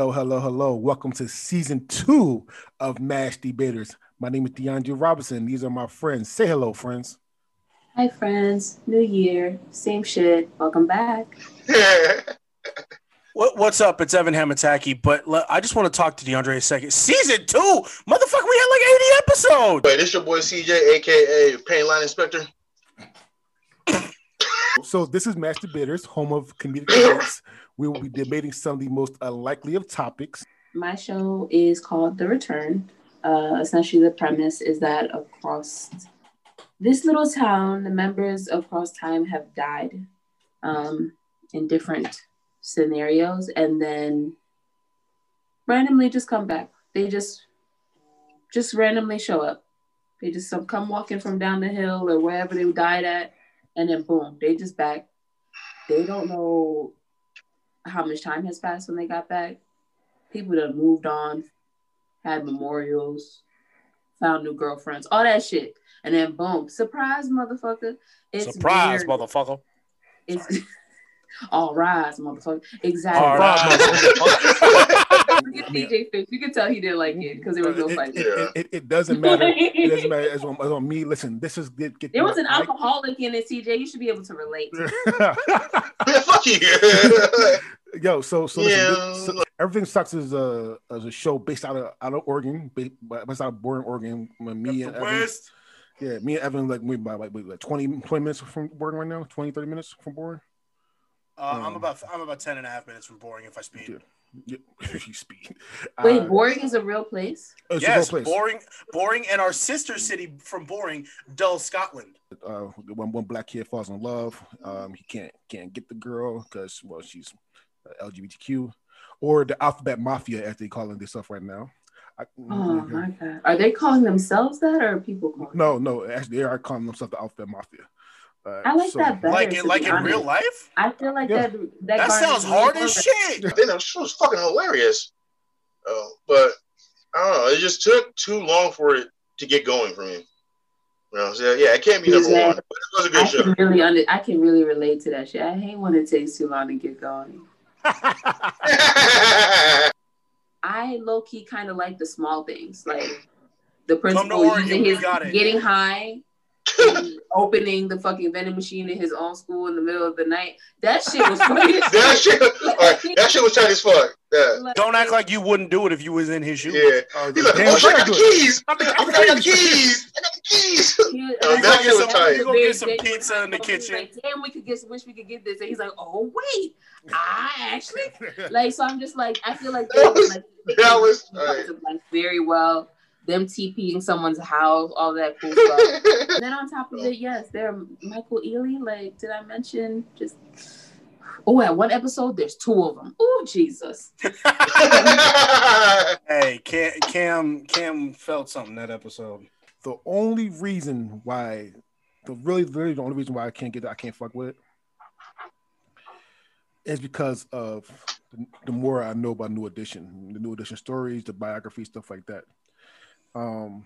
Hello, hello, hello. Welcome to season two of Mash Debaters. My name is DeAndre Robinson. These are my friends. Say hello, friends. Hi, friends. New year, same shit. Welcome back. What, what's up? It's Evan Hamataki, but le- I just want to talk to DeAndre a second. Season two, motherfucker, we had like 80 episodes. Wait, this your boy CJ, aka Pain Line Inspector. So this is Mash Debaters, home of comedic debates. We will be debating some of the most unlikely of topics. My show is called The Return. Uh, essentially, the premise is that across this little town, the members across time have died um, in different scenarios and then randomly just come back. They just just randomly show up. They just some come walking from down the hill or wherever they died at, and then boom, they just back. They don't know how much time has passed when they got back. People that moved on, had memorials, found new girlfriends, all that shit. And then boom, surprise, motherfucker. It's Surprise, weird. motherfucker. It's all rise, motherfucker. Exactly. All right. Look at DJ face. You can tell he didn't like it because there was no it, fight. it, it, it- it doesn't matter. It doesn't matter as on, as on me. Listen, this is get, get There was an I- alcoholic in it, CJ. You should be able to relate. Yeah, fuck you. Yo, so so, listen, Yeah. this- so everything sucks is a as a show based out of out of Oregon, based out of Boring, Oregon. When me and Evan, yeah, me and Evan like we by like, like 20, 20 minutes from Boring right now, 20, 30 minutes from Boring. Uh, I'm about I'm about 10 and a half minutes from boring if I speed. Yeah. Yeah, you speed. Wait, Uh, Boring is a real place? it's a yes, real place. boring, boring, and our sister city from boring, Dull, Scotland. uh, when one black kid falls in love, um, he can't can't get the girl because well she's uh, LGBTQ, or the alphabet mafia as they calling themselves right now. I, Oh my god. Are they calling themselves that or are people calling no, no, actually they are calling themselves the alphabet mafia. Uh, I like so- that better. Like to in like be in real life. I feel like Yeah. that that, That sounds hard as love. shit. then the show was fucking hilarious. Oh, but I don't know. It just took too long for it to get going for me. You know, so yeah, it can't be number Yeah. one, but it was a I good show. can really under, I can really relate to that shit. I hate when it takes too long to get going. I low key kind of like the small things, like the principal using his got it. getting high, and opening the fucking vending machine in his own school in the middle of the night. That shit was funny. that shit. shit, all right, that shit was tight as fuck. Yeah, Like- Don't act like you wouldn't do it if you was in his shoes. yeah. Uh, He's like, damn oh shit, I got the I do it. keys. I forgot I got the keys. I got the keys. He was- Oh, that I shit was was tight. You go very get some pizza in the He was kitchen. Like, damn, we could get. Wish we could get this. And he's like, oh wait, I actually like. So I'm just like, I feel like That was- like, that was like, tight. like very well. Them TPing someone's house, all that cool stuff. Then on top of it, yes, there Michael Ealy. Like, did I mention just? Oh, at one episode, there's two of them. Oh, Jesus! Hey, Cam, Cam, Cam felt something that episode. the only reason why, the really, really the only reason why I can't get it, I can't fuck with it, is because of the, the more I know about New Edition, the New Edition stories, the biography, stuff like that. Um,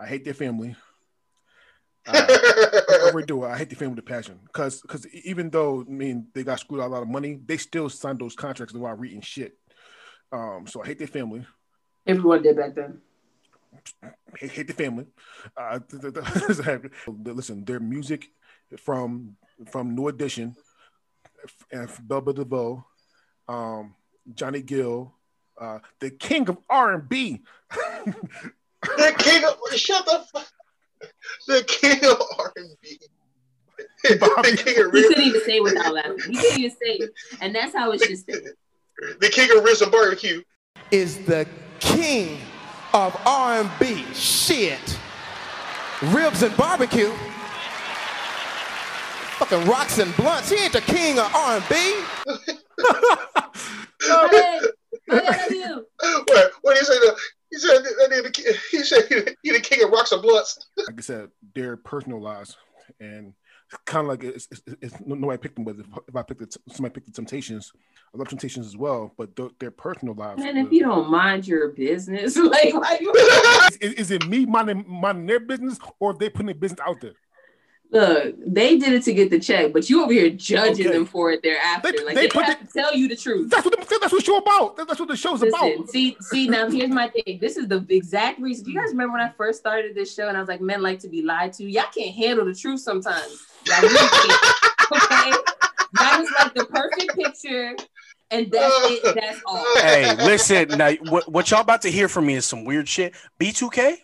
I hate their family. I really do. I hate the family with passion because because even though I mean they got screwed out a lot of money, they still signed those contracts while reading shit. Um, so I hate their family. Everyone did back then. hate, hate the family. Uh, listen, their music from from New Edition and Bubba DeVoe, um, Johnny Gill, uh, the king of R and B. the king of shut the fuck. The king of R and B. Bobby. The king of He ribs. couldn't even say it without laughing. He couldn't even say it, and that's how it should stay. The king of ribs and barbecue. is the king of R&B. Shit. Ribs and barbecue. Fucking rocks and blunts. He ain't the king of R&B. Hey, I you. What? What did he say? The, he said that nigga the he said he, he the king of rocks and blunts. Like I said, they're personal lives, and kind of like it's, it's, it's nobody picked them. But if, if I picked the, somebody picked the Temptations, I love Temptations as well. But th- their personal lives. And if you don't mind your business, like, why you is, is it me minding, minding their business, or if they putting their business out there? Look, they did it to get the check, but you over here judging Okay. them for it thereafter. They- like they they, put have to tell you the truth. That's what the, that's what the show about. That's what the show's Listen, about. see, see, now here's my thing. This is the exact reason. Do you guys remember when I first started this show and I was like, men like to be lied to? Y'all can't handle the truth sometimes. Y'all really can't. Okay? That was like the perfect picture, and that's it. That's all. Hey, listen, now what, what y'all about to hear from me is some weird shit. B2K?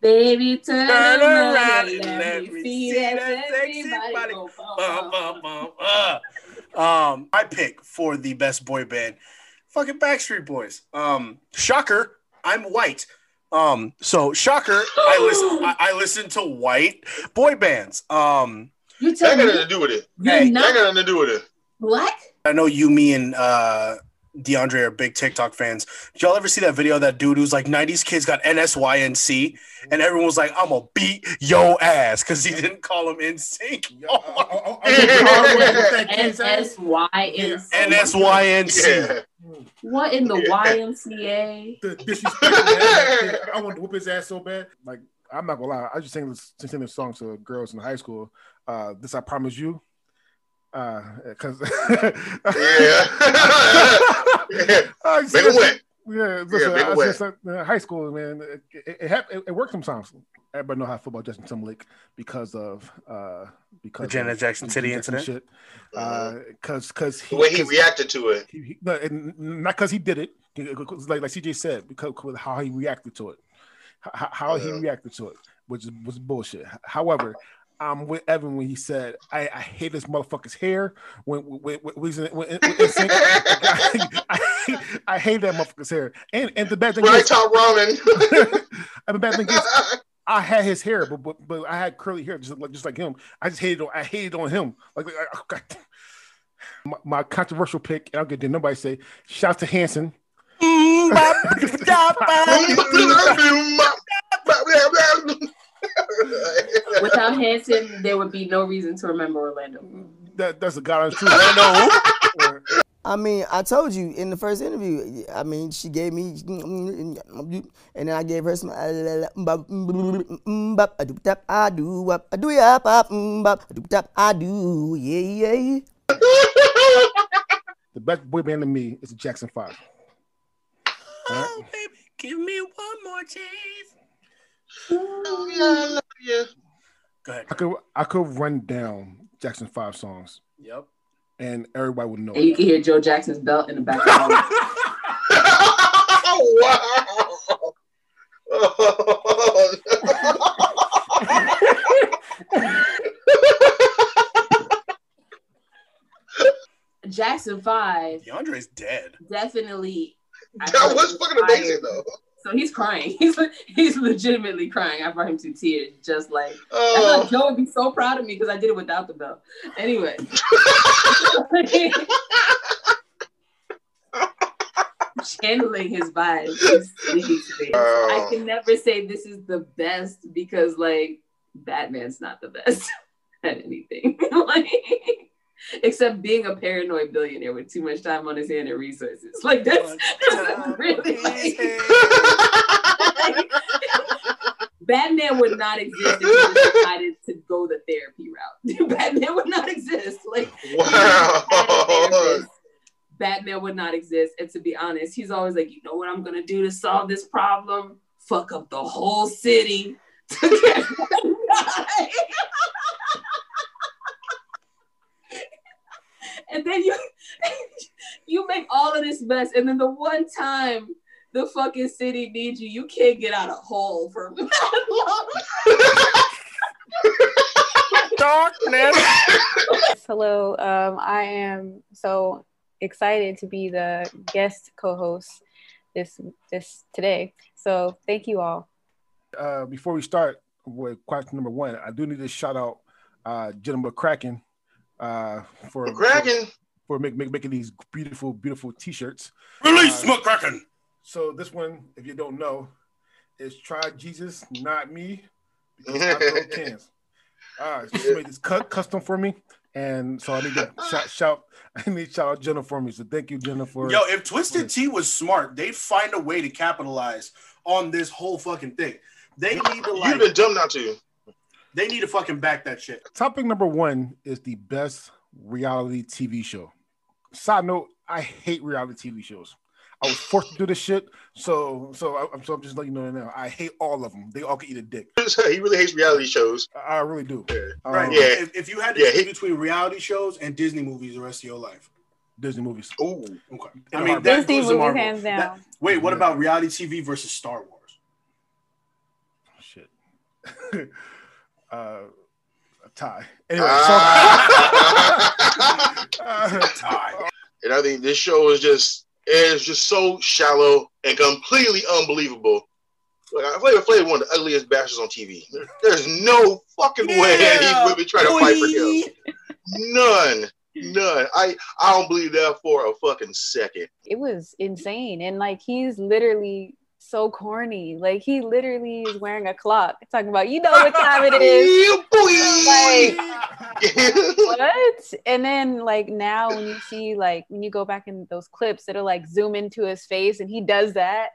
Baby, turn, Turn around, around and and let me see that sexy body body. go bum, Bum, bum, bum, bum, uh. Um, my pick for the best boy band, fucking Backstreet Boys. Um, shocker, I'm white. Um, so shocker, I listen. I, I listen to white boy bands. Um, You're That telling got nothing to do with it. you're Hey, That got nothing to do with it. black? I know you, me, and uh, DeAndre are big TikTok fans. Did y'all ever see that video of that dude who's like '90s kids got NSYNC, and everyone was like, "I'm gonna beat yo ass" because he didn't call him in sync. Yeah, I- I- I- I- Yeah. I- S S Y N C. NSYNC. Yeah. What in the YMCA? the disrespect. I want to whoop his ass so bad. Like I'm not gonna lie, I just sang this sing this song to girls in high school. Uh, this I promise you. Uh, cause Yeah. I Make said- it wet. Yeah, listen, make it I wet. said, uh, high school, man. It, it, it, hap- it, it works sometimes. Everybody know how football feel about Justin Timberlake because of uh because The Janet of Jackson City Jackson incident? Shit. Uh, cause cause The way he 'cause- reacted to it. he, he, no, and not because he did it, like like CJ said, because of how he reacted to it, how, how he reacted to it, which was bullshit. However, I'm with Evan when he said, "I, I hate this motherfucker's hair." When when, when, when, he's in- when, when. I, I, I hate that motherfucker's hair, and and the bad thing Right is, top ramen. and the bad thing is, I had his hair, but but, but I had curly hair just like just like him. I just hated on I hated on him. Like, like, I- God. My, my controversial pick, and I'll get there. Nobody say. Shout out to Hanson. Without Hanson, there would be no reason to remember Orlando. That that's a god honest truth. I know. I mean, I told you in the first interview. I mean, she gave me, and then I gave her some. I do, I do, yeah, I mm, do, yeah, yeah. The best boy band to me is the Jackson Five. Oh, baby, give me one more chance. Oh, yeah, I love you. Go ahead. I could I could run down Jackson Five songs, Yep. and everybody would know. And you it. can hear Joe Jackson's belt in the background. wow. Jackson Five DeAndre's dead. definitely. That was fucking amazing though. So he's crying. He's he's legitimately crying. I brought him to tears, just like I Oh, thought Joe would be so proud of me because I did it without the belt. Anyway. Channeling his vibes is speaking to me. I Oh. can never say this is the best because like Batman's not the best at anything. like except being a paranoid billionaire with too much time on his hand and resources. Like that's, that's really like, Batman would not exist if he decided to go the therapy route. Batman would not exist. Like wow. Batman would not exist. And to be honest, he's always like, you know what I'm gonna do to solve this problem? Fuck up the whole city to get one guy. And then you you make all of this mess, and then the one time the fucking city needs you, you can't get out of hole for that long. Darkness. Hello, um, I am so excited to be the guest co-host this this today. So thank you all. Uh, before we start with question number one, I do need to shout out uh, Jenna McCracken uh, for Kraken. for make, make, making these beautiful, beautiful T-shirts. Release Uh, McCracken. So this one, if you don't know, is "Try Jesus, Not Me," because I throw cans. Uh, she made this cut custom for me, and so I need to shout, shout. I need to shout out Jenna for me. So thank you, Jenna, for Yo, if Twisted Tea was smart, they'd find a way to capitalize on this whole fucking thing. They need to like. You'd like been dumb not to. They need to fucking back that shit. Topic number one is the best reality TV show. Side note: I hate reality TV shows. I was forced to do this shit, so so I, am so I'm just letting you know now. I hate all of them. They all can eat a dick. he really hates reality shows. I, I really do. Right. Um, Yeah. If, if you had to Yeah, choose he- between reality shows and Disney movies the rest of your life. Disney movies. Oh, Okay. In I a mean, that Disney movies, Marvel. hands down. That- wait, what Yeah. about reality TV versus Star Wars? Shit. uh, a tie. Anyway, Ah. so uh, Tie. and I think this show is just is just so shallow and completely unbelievable. Like Flavor Flav is one of the ugliest bastards on TV. There- There's no fucking way that Yeah, these women try to fight for him. None, none. I I don't believe that for a fucking second. It was insane. And like he's literally so corny. Like he literally is wearing a clock talking about you know what time it is. Yeah, boy. what? And then like now when you see like when you go back in those clips, it'll like zoom into his face and he does that.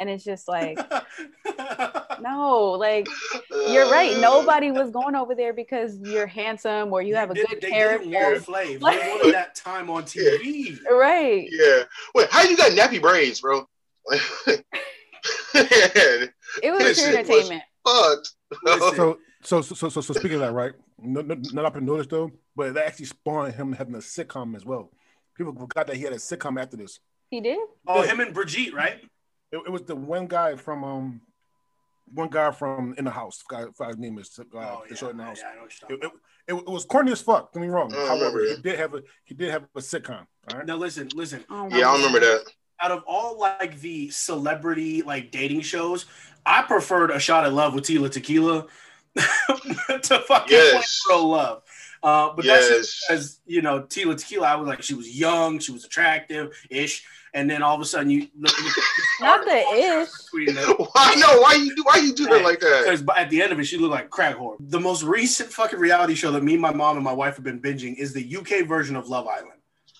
And it's just like, no, like you're right. Nobody was going over there because you're handsome or you have a They- good they character. didn't want Flav. Like- They wanted that time on TV. Right. Yeah. Wait, how you got nappy braids, bro? Man, It was This pure shit was- entertainment. fucked. Listen. so, so, so, so, so, so, speaking of that, right? No, no, not up and noticed though, but that actually spawned him having a sitcom as well. People forgot that he had a sitcom after this. He did? Oh, him and Brigitte, right? It, it was the one guy from um, one guy from In the House. Guy, his name is uh, Oh, the yeah, show In the House. yeah, I know It, it, it, it was corny as fuck. Don't get me wrong. I don't However, remember he did have a he did have a sitcom. All right. Now listen, listen. Oh my Yeah, I remember that. Out of all like the celebrity like dating shows, I preferred a shot at love with Tila Tequila to fucking Yes. Plain Real Love. Uh, but that's Yes. just as you know, Tila Tequila. I was like, she was young, she was attractive ish, and then all of a sudden you look, Not the ish. between. Why no? Why you do? Why you do her like that? Because at the end of it, she looked like crack whore. The most recent fucking reality show that me, my mom, and my wife have been binging is the UK version of Love Island.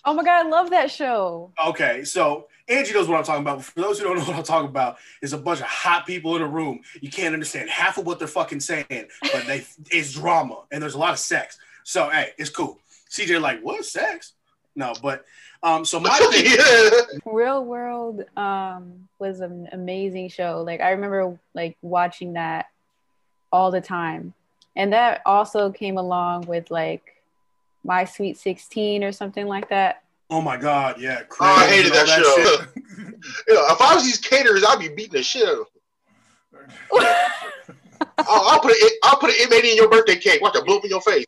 Oh my God, I love that show. Okay, so Angie knows what I'm talking about. For those who don't know what I'm talking about, is a bunch of hot people in a room. You can't understand half of what they're fucking saying, but they it's drama and there's a lot of sex. So hey, it's cool. CJ like what sex? No, but um, so my thing, yeah. Real World um was an amazing show. Like I remember like watching that all the time. And that also came along with like My Sweet 16 or something like that. oh my god, yeah, Oh, I hated and all that show. shit. Yeah, if I was these caterers, I'd be beating the shit out of them. I'll, I'll put it. I'll put an inmate in your birthday cake. Watch it blow up in your face.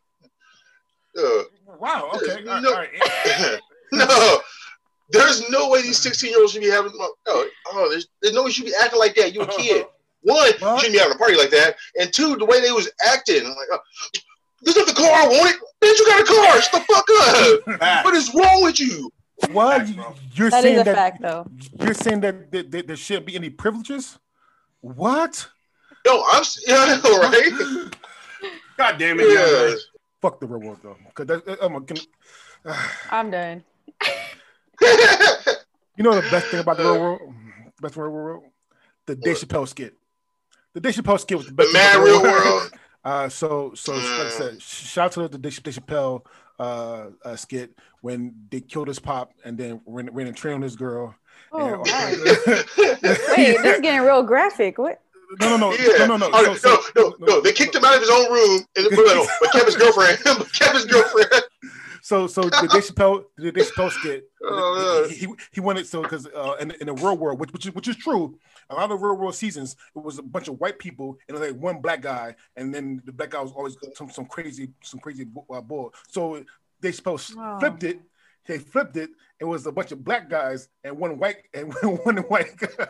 Uh, Wow. Okay. All right, No. all right. no, there's no way these 16 year olds should be having. No, oh, there's, there's no way you should be acting like that. You a kid. One, you What? shouldn't be having a party like that. And two, the way they was acting, I'm like, oh, this is the car I wanted. Bitch, you got a car. Shut the fuck up. What is wrong with you? What? Facts. You're That is saying a that fact though. you're saying that there, there, there shouldn't be any privileges? What? No, I'm. s- Yeah, I right? God damn it, yeah. Yeah. Fuck the real world though, because that, I'm a, can, I'm done. you know the best thing about the real world, best real world, the Dave What? Chappelle skit. The Dave Chappelle skit was the the best. thing mad about real world. Uh, so, so like I Mm. said, shout out to the Dave Dave Chappelle uh, uh, skit when they killed his pop and then ran, ran a train on this girl. Oh, And- wow. Wait, this is getting real graphic. What? no, no, no, Yeah. no, no, no, Oh, So- so- no, no, no. They kicked him out of his own room, and but, no, but kept his girlfriend. kept his girlfriend. So, so the Dave Chappelle, the Dave Chappelle skit, Oh, he, he, he wanted so because uh, in, in the real world, which which is, which is true, a lot of real world seasons, it was a bunch of white people and like one black guy, and then the black guy was always some some crazy some crazy bu- uh, bull. So Dave Chappelle Wow. flipped it. They flipped it. It was a bunch of black guys and one white and one white guy.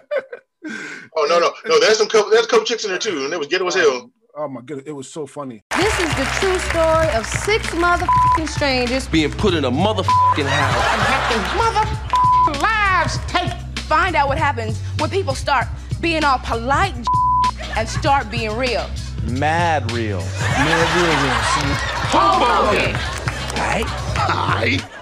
Oh no, no, no. There's some couple. There's a couple chicks in there too, and it was ghetto as hell. Oh my goodness, it was so funny. This is the true story of six motherfucking strangers Being put in a motherfucking house. And have their motherfucking lives take. Find out what happens when people start being all polite and start being real. Mad real. Mad real, real. Hoboken.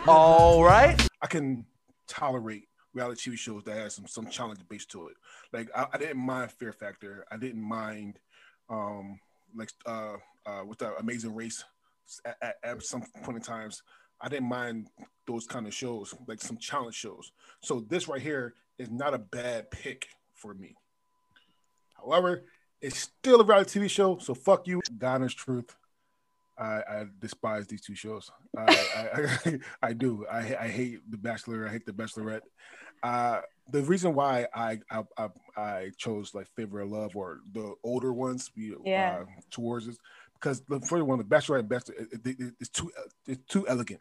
All right. I can tolerate reality TV shows that has some some challenge based to it. Like I, I didn't mind Fear Factor. I didn't mind um like uh, uh, with the Amazing Race at, at, at some point in times. I didn't mind those kind of shows, like some challenge shows. So this right here is not a bad pick for me. However, it's still a reality TV show, so fuck you, God is truth. I, I despise these two shows. I, I, I, I do. I, I hate The Bachelor. I hate The Bachelorette. Uh, the reason why I, I I I chose like Flavor of Love or the older ones, you know, Yeah. uh, towards this, because the first one, The Bachelorette and Bachelor, it, it, it- it's too it's too elegant.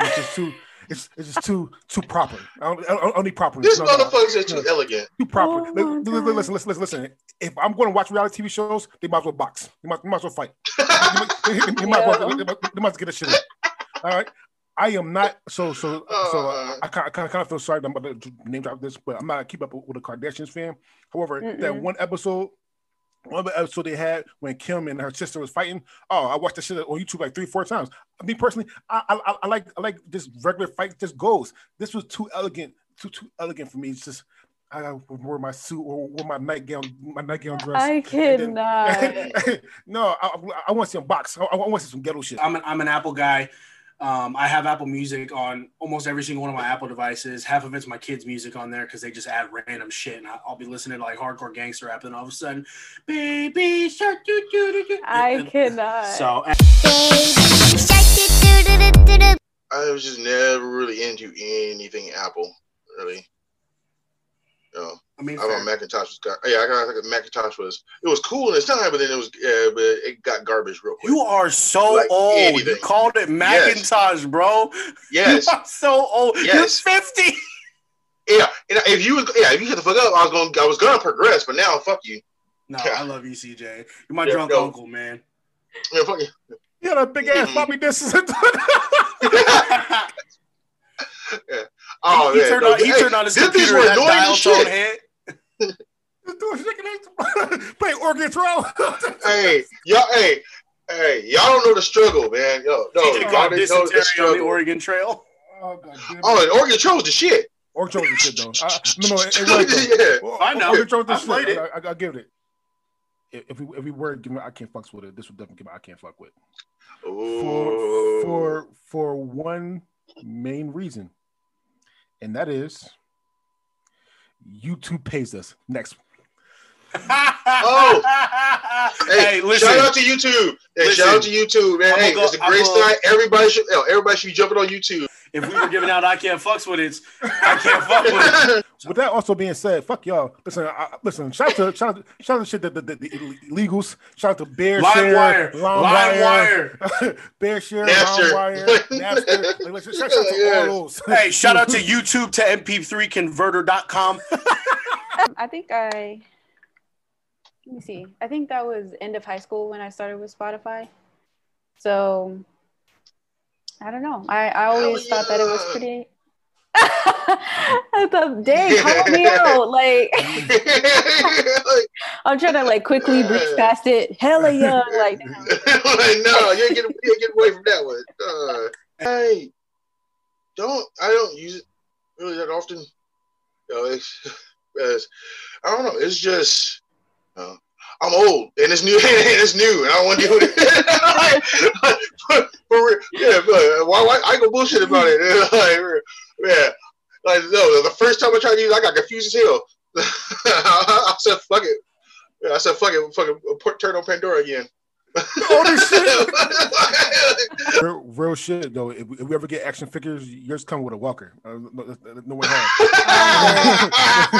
It's just too it's, it's just too too proper. I don't, I don't, need proper. This No, no, no. motherfucker's just too elegant. Too proper. Oh Li- my li- li- God. listen, listen, listen, listen. If I'm going to watch reality TV shows, they might as well box. They might, they might as well fight. they, might, they- they might as they, might, they might as well get a shit in. All right. I am not so so so. Uh, I kind of kind of feel sorry. that I'm about to name drop this, but I'm not keep up with the Kardashians fan. However, that Mm-mm. one episode, one episode they had when Kim and her sister was fighting. Oh, I watched that shit on YouTube like three, four times. Me personally, I I, I- I like I like this regular fight. Just goes. This was too elegant, too too elegant for me. It's just I gotta wear my suit or wear my nightgown, my nightgown dress. I and then- cannot. no, I, I, want to see some box. I, I want to see some ghetto shit. I'm an, I'm an Apple guy. Um, I have Apple Music on almost every single one of my Apple devices. Half of it's my kids' music on there because they just add random shit, and I- I'll be listening to like hardcore gangster rap, and all of a sudden, baby shark, doo, doo, doo, doo. I And- cannot. So I was just never really into anything Apple, really. You know, I mean, I thought. Macintosh was got. Yeah, I think Macintosh was. It was cool in its time, but then it was. Yeah, but it got garbage real quick. you are so Like old. You called it Macintosh, bro. yes. You are so old. Yes. You're 50. Yeah, and if you yeah, if you get the fuck up, I was going to I was gonna progress, but now fuck you. No, Yeah. I love you, CJ. You're my Yeah, drunk yo. uncle, man. Yeah, fuck you. Yeah, that big ass Mhm. floppy disks. Oh he, man, turned no, on, he hey, turned on his computer were and that annoying dial as tone shit. Hit. Just doing Play Oregon Trail. Hey, y'all, hey, hey, y'all don't know the struggle, man. Yo, no, CJ y'all caught didn't know the dysentery on the. Oregon Trail. oh, God. Oh, and Oregon Trail was the shit. Oregon Trail was the shit, though. I, no, no, it, it was, though. yeah. Well, I know. Oregon Trail was the I shit. it. I, I, I'll give it. If if we, if we were giving I can't fucks with it, this would definitely give I can't fuck with. For for for one main reason, and that is YouTube pays us. Next, Oh. Hey, hey, listen. shout out to YouTube. Hey, shout out to YouTube, man. I'm Hey, gonna go- it's a I'm great gonna- start. Everybody should, yo, everybody should be jumping on YouTube. If we were giving out I can't fucks with it, I can't fuck with it. with that also being said, fuck y'all. Listen, I, listen. Shout out to shout out to, shout out to shit that the, the, the illegals. Shout out to Bear Live Share, wire. Lime Live Wire, wire. Bear Share, Napster. Lime Wire, Napster. Like, listen, shout out to Yes. all those. Hey, shout out to YouTube to mp3converter.com. I think I let me see. I think that was end of high school when I started with Spotify. So I don't know. I, I always thought that it was pretty I thought, dang, call me out. Like I'm trying to like quickly breeze past it. Hella yeah. Like damn. like, no, you ain't get you ain't get away from that one. Uh, hey, don't I don't use it really that often. You know, it's, it's- I don't know. It's just uh, I'm old and it's new and it's new and I don't want to do it. like, for, for real, yeah, but why, why I go bullshit about it? like, yeah, like no, the first time I tried to use, it, I got confused as hell. I said, "Fuck it." Yeah, I said, "Fuck it, fuck it, put, turn on Pandora again." real, real shit though. If, we- if we ever get action figures, yours come with a walker. Uh, no, no one has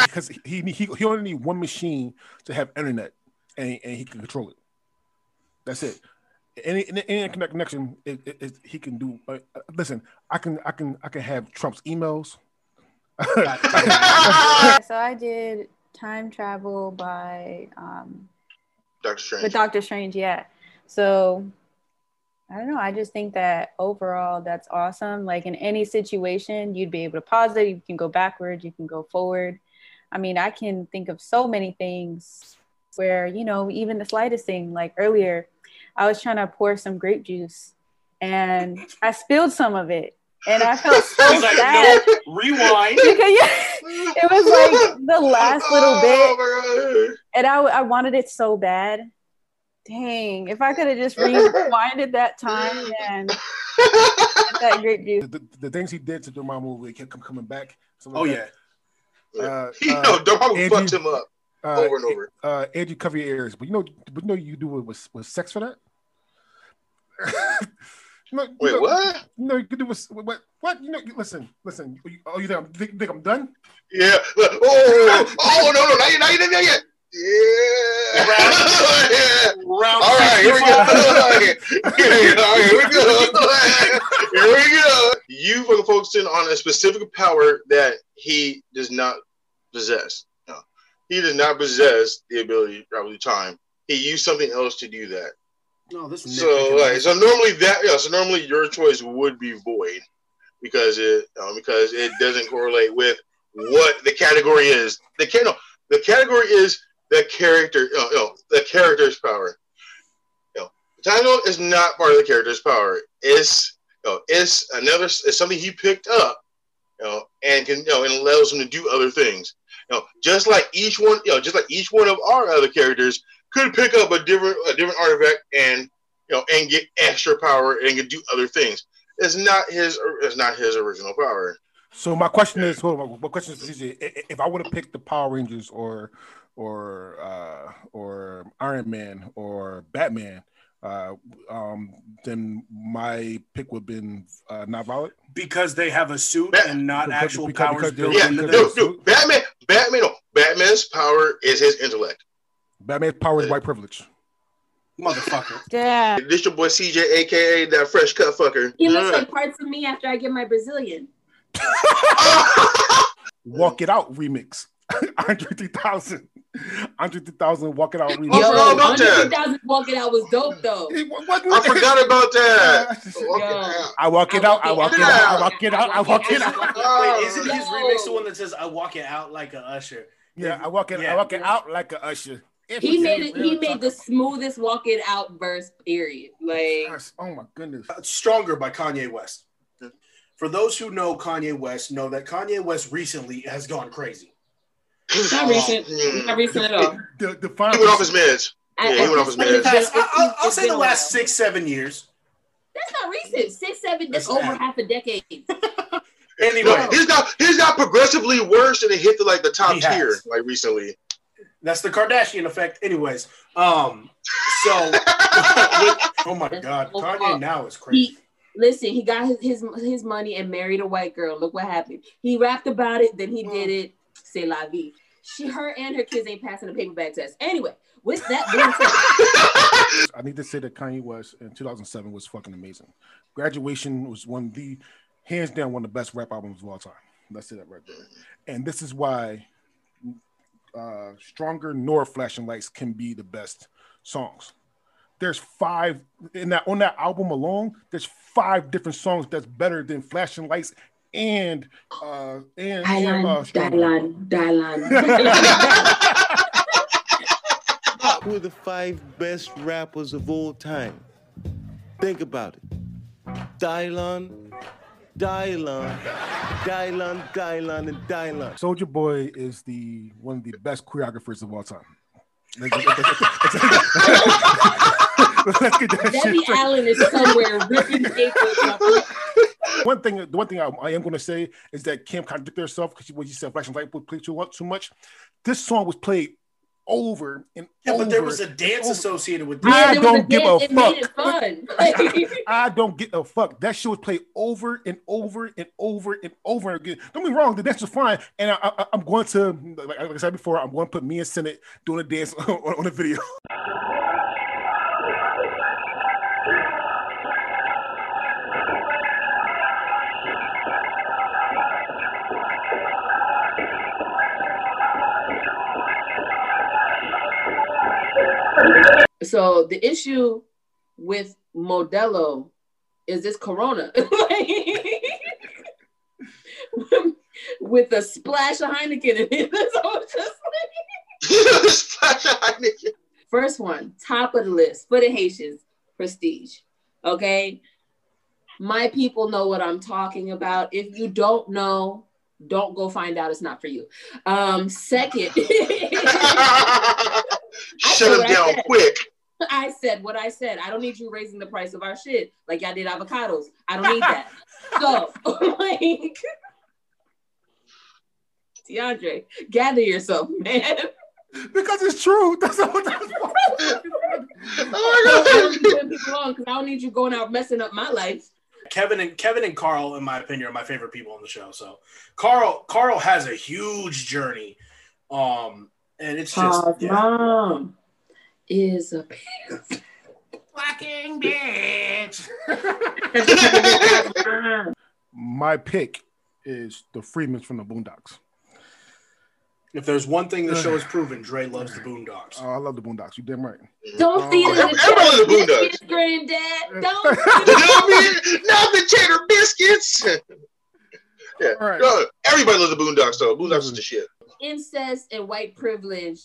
because he, he he only need one machine to have internet, and, and he can control it. That's it. Any any, any connection, it, it, it- he can do. Uh, uh, listen, I can I can I can have Trump's emails. So I did time travel by um Doctor Strange. with Doctor Strange, yeah. So I don't know. I just think that overall that's awesome. Like in any situation, you'd be able to pause it, you can go backward, you can go forward. I mean, I can think of so many things where, you know, even the slightest thing, like earlier, I was trying to pour some grape juice and I spilled some of it. And I felt so He's like, sad. no, rewind. Because yeah, it was like the last little bit Oh, and I, I wanted it so bad Dang, if I could have just rewinded that time and that grape juice. The, the, the things he did to Dormammu, we kept coming back. something Oh like yeah. that. Uh, you uh, know, Dormammu Angie- fucked him up uh, over and over. Uh, Angie, cover your ears. But you know, but you know, you do it with, with sex for that. You know- you Wait, know- what? You know, you could do with what? What? You know, you- listen, listen. You- Oh, you think I'm, think, think I'm done? Yeah. Look, Oh, oh no, no, not yet, not yet, not yet. Yeah. yeah. Round All right, here we go. Here we go. Here we go. You fucking focusing on a specific power that he does not possess. He does not possess the ability to travel through time. He used something else to do that. No, this So, like, so normally that, yeah. So normally your choice would be void because it, uh, because it doesn't correlate with what the category is. The can no, the category is the character. You know, you know, the character's power. You know, time Lord is not part of the character's power. It's you know, it's another. It's something he picked up. You know, and can you know, and allows him to do other things. You know, just like each one, you know, just like each one of our other characters could pick up a different a different artifact and you know and get extra power and can do other things. It's not his. It's not his original power. So my question is, hold on, my question is, CJ, i- i- if I would have picked the Power Rangers or or uh, or Iron Man or Batman, uh, um, then my pick would have been uh, not valid. because they have a suit Bat- and not because- actual because- powers because built Yeah, into no, them. no, Batman. Batman. No, Batman's power is his intellect. Batman's power is white privilege. Motherfucker. Yeah. This your boy CJ, aka that fresh cut fucker. He looks like parts of me after I get my Brazilian. Walk It Out remix. Andre 3000. Andre 3000 Walk Out remix. Yo, forgot about that. 100,000 walking out was dope though. It wa- wasn't- I forgot about that. Yeah. Walk Yo. I walk it out. I walk it out. I walk it out. I walk it out. Wait, isn't his remix the one that says "I walk it out like a usher"? Yeah, I walk it. I walk it out like a usher. He made it. He made the smoothest walk it out verse. Period. Like Yes. Oh my goodness. Uh, "Stronger" by Kanye West. For those who know Kanye West, know that Kanye West recently has gone crazy. Not recent. Hmm. Not recent at all. The the He final. went off his meds. I, he went off his meds. Past, I, I'll, I'll say the last six, seven years. That's not recent. Six, seven. That's That's over bad. half a decade. Anyway, No, he's got he's got progressively worse and it hit the like the top He has. tier like recently. that's the Kardashian effect. Anyways, um, so oh my god, Kanye now is crazy. He listen. He got his, his his money and married a white girl. Look what happened. He rapped about it. Then he did it. C'est la vie. She, her, and her kids ain't passing the paper bag test. Anyway, with that being said, I need to say that Kanye West in 2007 was fucking amazing. Graduation was one of the hands down one of the best rap albums of all time. Let's say that right there. And this is why uh, Stronger nor Flashing Lights can be the best songs. There's five in that on that album alone. There's five different songs that's better than Flashing Lights and uh and, and uh, Dylan, Dylan, Dylan, Dylan. Who are the five best rappers of all time? Think about it. Dylan, Dylan, Dylan, Dylan, and Dylan. Soulja Boy is the one of the best choreographers of all time. Let's get that shit Debbie. Allen is somewhere ripping paper. One thing, the one thing I, I am going to say is that Kim contradicted herself because what you said, Flashing Light would play too, too much. This song was played over and Yeah, but there was a dance associated with this. I there was a don't give a dance, it made it fuck. fun. I don't get a fuck. That shit was played over and over and over and over again. Don't be wrong, the dance was fine. And I, I, I'm going to, like, like I said before, I'm going to put me and Senate doing a dance on, on a video. So the issue with Modelo is this Corona. with a splash of Heineken in it. So just like- First one, top of the list for the Haitians, prestige. Okay. My people know what I'm talking about. If you don't know, don't go find out. It's not for you. Um, second, Shut him what I down said. quick. I said what I said. I don't need you raising the price of our shit like y'all did avocados. I don't need that. so, like, DeAndre, gather yourself, man. Because it's true. That's what that's Oh my god! Because I don't need you going out messing up my life. Kevin and Kevin and Carl, in my opinion, are my favorite people on the show. So Carl Carl has a huge journey. Um and it's just yeah. mom is a fucking bitch. My pick is the Freemans from the Boondocks. If there's one thing the show has proven, Dre loves the Boondocks. Oh, I love the Boondocks. You damn right. Don't oh, feed it Everybody loves the the Boondocks. granddad. Don't You know what Not the cheddar biscuits. yeah. All right. No, everybody loves the Boondocks though. Boondocks is the shit. Incest and white privilege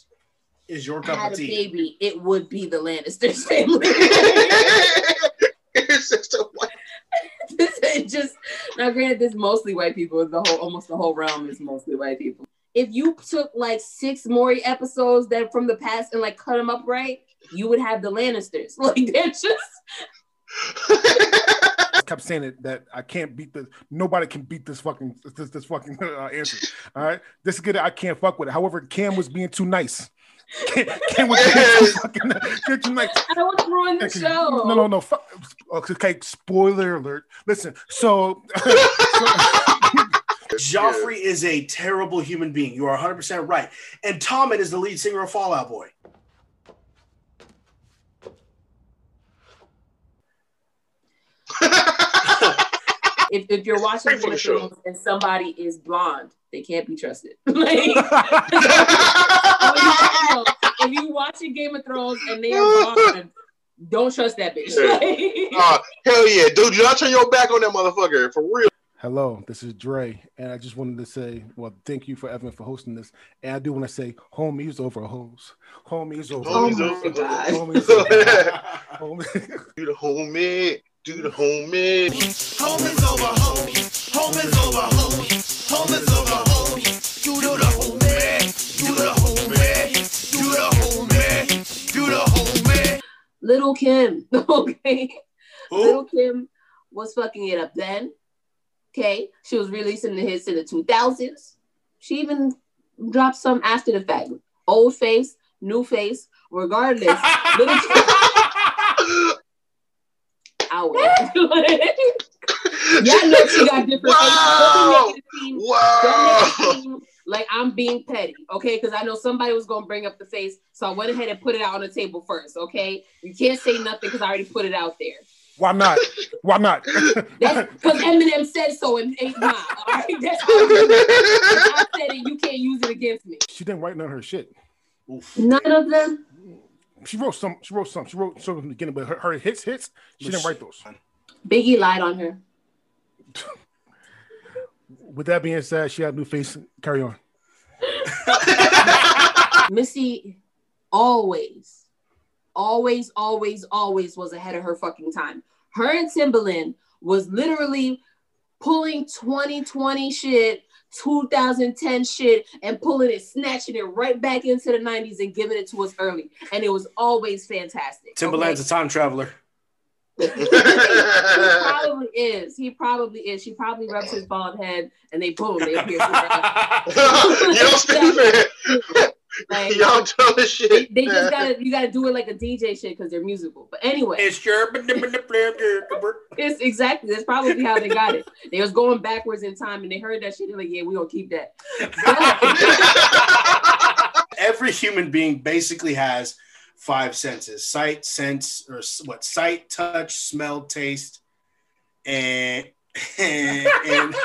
Is your cup had of a tea? baby, it would be the Lannisters family. it's just a white. this just now granted this mostly white people the whole almost the whole realm is mostly white people if you took like six Maury episodes that from the past and like cut them up right you would have the lannisters like they're just I kept saying it that I can't beat this. Nobody can beat this fucking this, this fucking uh, answer. All right, this is good. I can't fuck with it. However, Cam was being too nice. Cam, Cam was being too fucking being too nice. i don't ruin the Okay, show No, no, no. Fuck. Okay, spoiler alert. Listen, so, Joffrey is a terrible human being. You are 100% right. And Tommen is the lead singer of Fallout Boy. If, if you're watching Game the of show. Thrones and somebody is blonde they can't be trusted like if you watching Game of Thrones and they are blonde, don't trust that bitch. Uh, hell yeah, dude! Do not turn your back on that motherfucker for real. hello, this is Dre, and I just wanted to say, well, thank you for Evan for hosting this, and I do want to say, homies over hoes, homies over, Oh Homies over- God. homies over, do homies. the homie, do the homie. Homies over homies. Homies over homies. Homies over homies. Do the homie. Do the homie. Do the homie. Do the homie. Little Kim, okay. Who? Little Kim was fucking it up then. Okay, she was releasing the hits in the 2000s. She even dropped some after the fact. Old face, new face, regardless. Little Kim, out. Y'all know she got different Wow. faces. Don't make it seem- don't Wow. seem like I'm being petty, okay? Because I know somebody was gonna bring up the face, so I went ahead and put it out on the table first, okay? You can't say nothing because I already put it out there. Why not? Why not? Because Eminem said so in eight mile. All right, that's all. you know. If I said it, you can't use it against me. she didn't write none of her shit. Oof. None of them. She wrote some. She wrote some. She wrote some in the beginning, but her, her hits, hits. She didn't write those. Biggie lied on her. With that being said, she had a new face. Carry on. Missy always, always, always, always was ahead of her fucking time. Her and Timbaland was literally pulling 2020 shit, 2010 shit, and pulling it, snatching it right back into the 90s and giving it to us early. And it was always fantastic. Timbaland's a time traveler. he probably is. He probably is. She probably rubs his bald head and they boom, they appear. you don't speak stupid. Like, Y'all dumb as shit. they just gotta you gotta do it like a DJ shit because they're musical. But anyway, it's your. it's exactly that's probably how they got it. They was going backwards in time and they heard that shit. They're like, yeah, we gonna keep that. Every human being basically has five senses sight, sense, or what? Sight, touch, smell, taste, and. and, and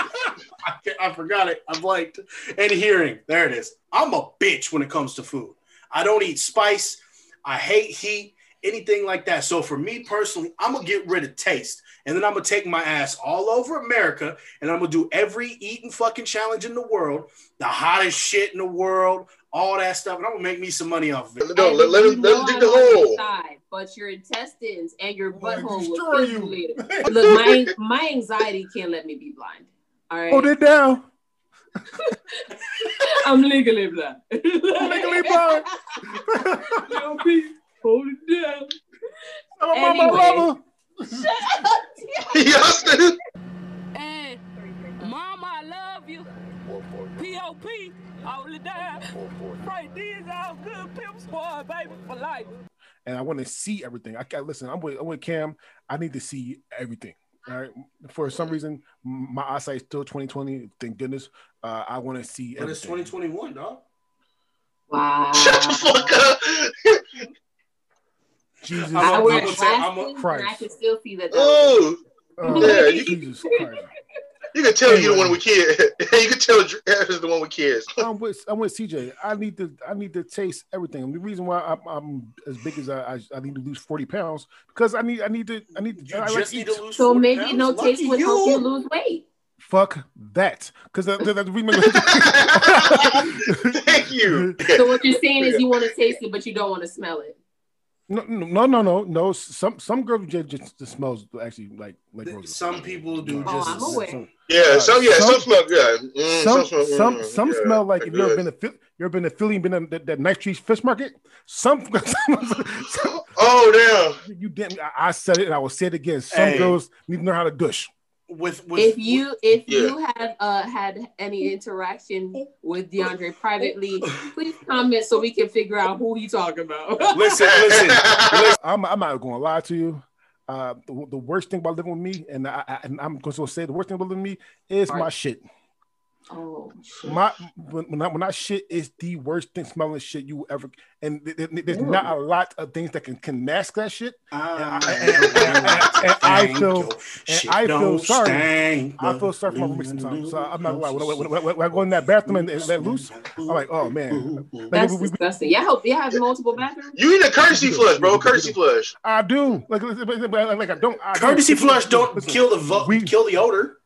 I, I forgot it. I blanked. And hearing. There it is. I'm a bitch when it comes to food. I don't eat spice. I hate heat, anything like that. So for me personally, I'm gonna get rid of taste, and then I'm gonna take my ass all over America, and I'm gonna do every eating fucking challenge in the world, the hottest shit in the world, all that stuff, and I'm gonna make me some money off of it. No, let, let him, let him dig the hole. Side, but your intestines and your butthole will kill you. you later. Look, my my anxiety can't let me be blind. All right, Hold it down. I'm legally blind. legally blind. Lil Peep. Hold it down. Mama, Anyway. love her. Shut up. Yes. Hey, mama, I love you. P.O.P. Hold it down. Right, these all good pimp squad, baby, for life. and I want to see everything. I can listen. I'm with, I'm with Cam. I need to see everything. All right. For some reason, my eyesight is still 2020. Thank goodness. Uh, I want to see. And it's 2021, dog. Wow. Shut the fuck up. Jesus, I I'm wear gonna glasses say- I'm a- and I can still see that. that Oh, Oh, Yeah, you- Jesus Christ. You can tell you the one with kids. you can tell Dre is the one with kids. I'm with I'm with CJ. I need to I need to taste everything. The reason why I'm, I'm as big as I, I I need to lose 40 pounds because I need I need to I need to You I just to need eat. to lose so 40 maybe pounds? no Lucky taste would help you you. lose weight. Fuck that because the reason Thank you. So what you're saying is you want to taste it, but you don't want to smell it. No, no, no, no, no. Some some girls just, just, just smells actually like like roses. Some people do Oh, just. I'm aware. Some Yeah, some yeah, some, Some- smell good. Mm, some smell- some, mm, some yeah, smell like if you ever good. been to Phil- you ever been to Philly and been in that, that nice trees fish market. Some, some Oh damn, you didn't. I, I said it and I will say it again. Some Hey. girls need to know how to dush. With, with If you if Yeah. you have uh had any interaction with DeAndre privately, please comment so we can figure out who he talking about. listen, listen, listen. I'm, I'm not going to lie to you. Uh, the, the worst thing about living with me, and I, I and I'm going to say the worst thing about living with me is my shit. Oh shit. My when, when I when I shit is the worst thing smelling shit you ever. And th- th- there's Ew. not a lot of things that can can mask that shit. Ah, I, and- and- and I feel- and I feel sorry. Stank, I feel sorry for my roommate sometimes. So I'm not gonna lie. When, I- when, when, when I go in that bathroom and, and let loose, I'm like, oh man. That's we- we- disgusting. Yeah, I hope you have multiple bathrooms. You need a courtesy flush, bro. Courtesy flush. I do. Like, like, like I don't. I don't- Courtesy flush don't Listen, kill the vo- we- kill the odor.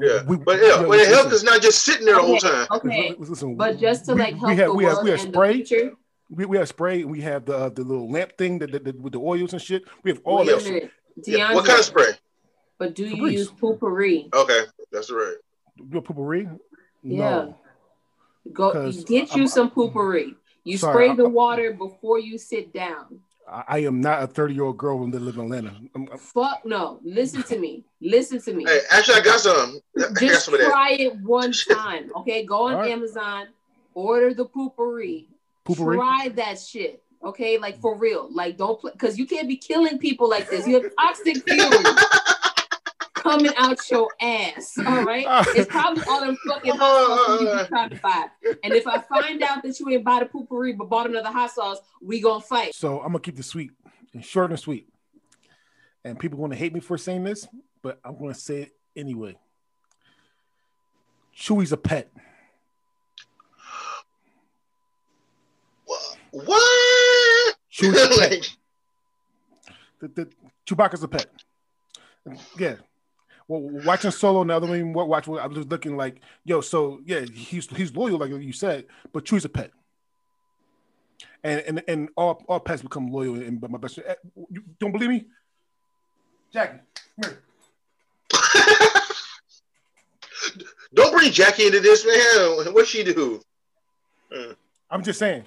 Yeah, we- but yeah, but it listen, helps is not just sitting there the whole time. okay. listen, listen, But just to we- like we help have- the we have- world we have and spray. the we, we have spray and we have the uh, the little lamp thing that, that, that- with the oils and shit. We have all Wait that a Yeah. What kind of spray? But do you Febreze. use Poo-Pourri? Okay, that's right. Your Poo-Pourri? Yeah. No. Go 'Cause get you I'm- some Poo-Pourri. You Sorry, spray I'm- the water before you sit down. I, I am not a 30 year old girl that live in Atlanta. I'm, I'm- Fuck no. Listen to me. Listen to me. Hey, actually, I got some. I got Just some try it one time. Okay, go on All right. Amazon, order the Poo-Pourri. Poo-Pourri? Try that shit. Okay, like for real. Like don't play because you can't be killing people like this. You have toxic fumes coming out your ass. All right. It's probably all them fucking hot sauce you be trying to buy. And if I find out that you ain't buy the Poo-Pourri but bought another hot sauce, we gonna fight. so I'm gonna keep this sweet and short and sweet. And people going to hate me for saying this, but I'm going to say it anyway. Chewy's a pet. What? Chewie's a pet. The, the, Chewbacca's a pet. Yeah. Well, watching Solo now, the don't even wa- watch. I was just looking like, yo, so yeah, he's he's loyal, like you said, but Chewie's a pet. And and and all, all pets become loyal. And but my best friend, eh, you don't believe me, Jackie? Come here. don't bring Jackie into this, man. What she do? I'm just saying,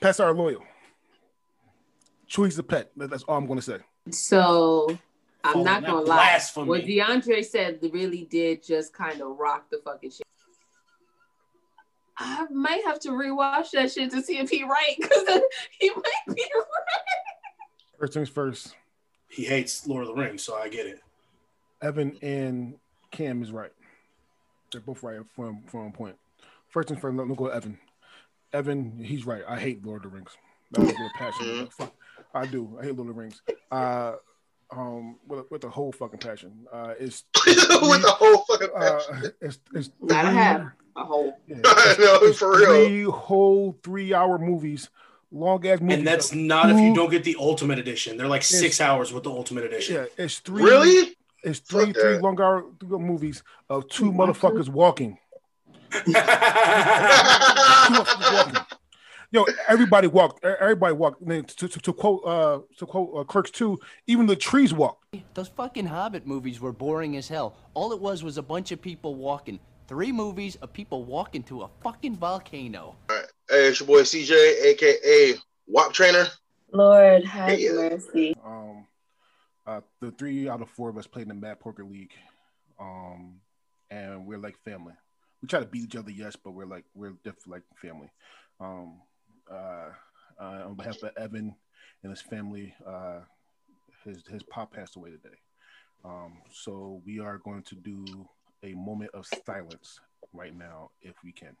pets are loyal. Chewie's a pet. That's all I'm going to say. So I'm Oh, not gonna lie. blasphemy. What DeAndre said really did just kind of rock the fucking shit. I might have to rewatch that shit to see if he right because he might be right. First things first. He hates Lord of the Rings, so I get it. Evan and Cam is right. They're both right from from a point. First things first. Let me go with Evan. Evan, he's right. I hate Lord of the Rings. That was a passion. Fuck, I do. I hate Lord of the Rings. Uh, um, with, with the whole fucking passion. Uh, it's With the whole fucking uh, passion. it's it's Gotta three- have a whole. yeah, I know, it's for real. Three whole three hour movies, long ass movies. And that's of not if you don't get the Ultimate Edition. They're like six Yes. hours with the Ultimate Edition. Yeah, it's three. Really? It's three Fuck three that. long hour movies of two motherfuckers walking. Yo, everybody walked. e- Everybody walked. And then To, to, to quote, uh, to quote uh, Clerks two, even the trees walked. Those fucking Hobbit movies were boring as hell. All it was was a bunch of people walking. Three movies of people walking to a fucking volcano. Hey, it's your boy CJ, aka WAP Trainer. Lord have Yeah. mercy. Um, uh, the three out of four of us played in the Mad Poker League, um, and we're like family. We try to beat each other, yes, but we're like we're definitely like family. Um, on behalf of Evan and his family, uh, his his pop passed away today. Um, so we are going to do a moment of silence right now, if we can.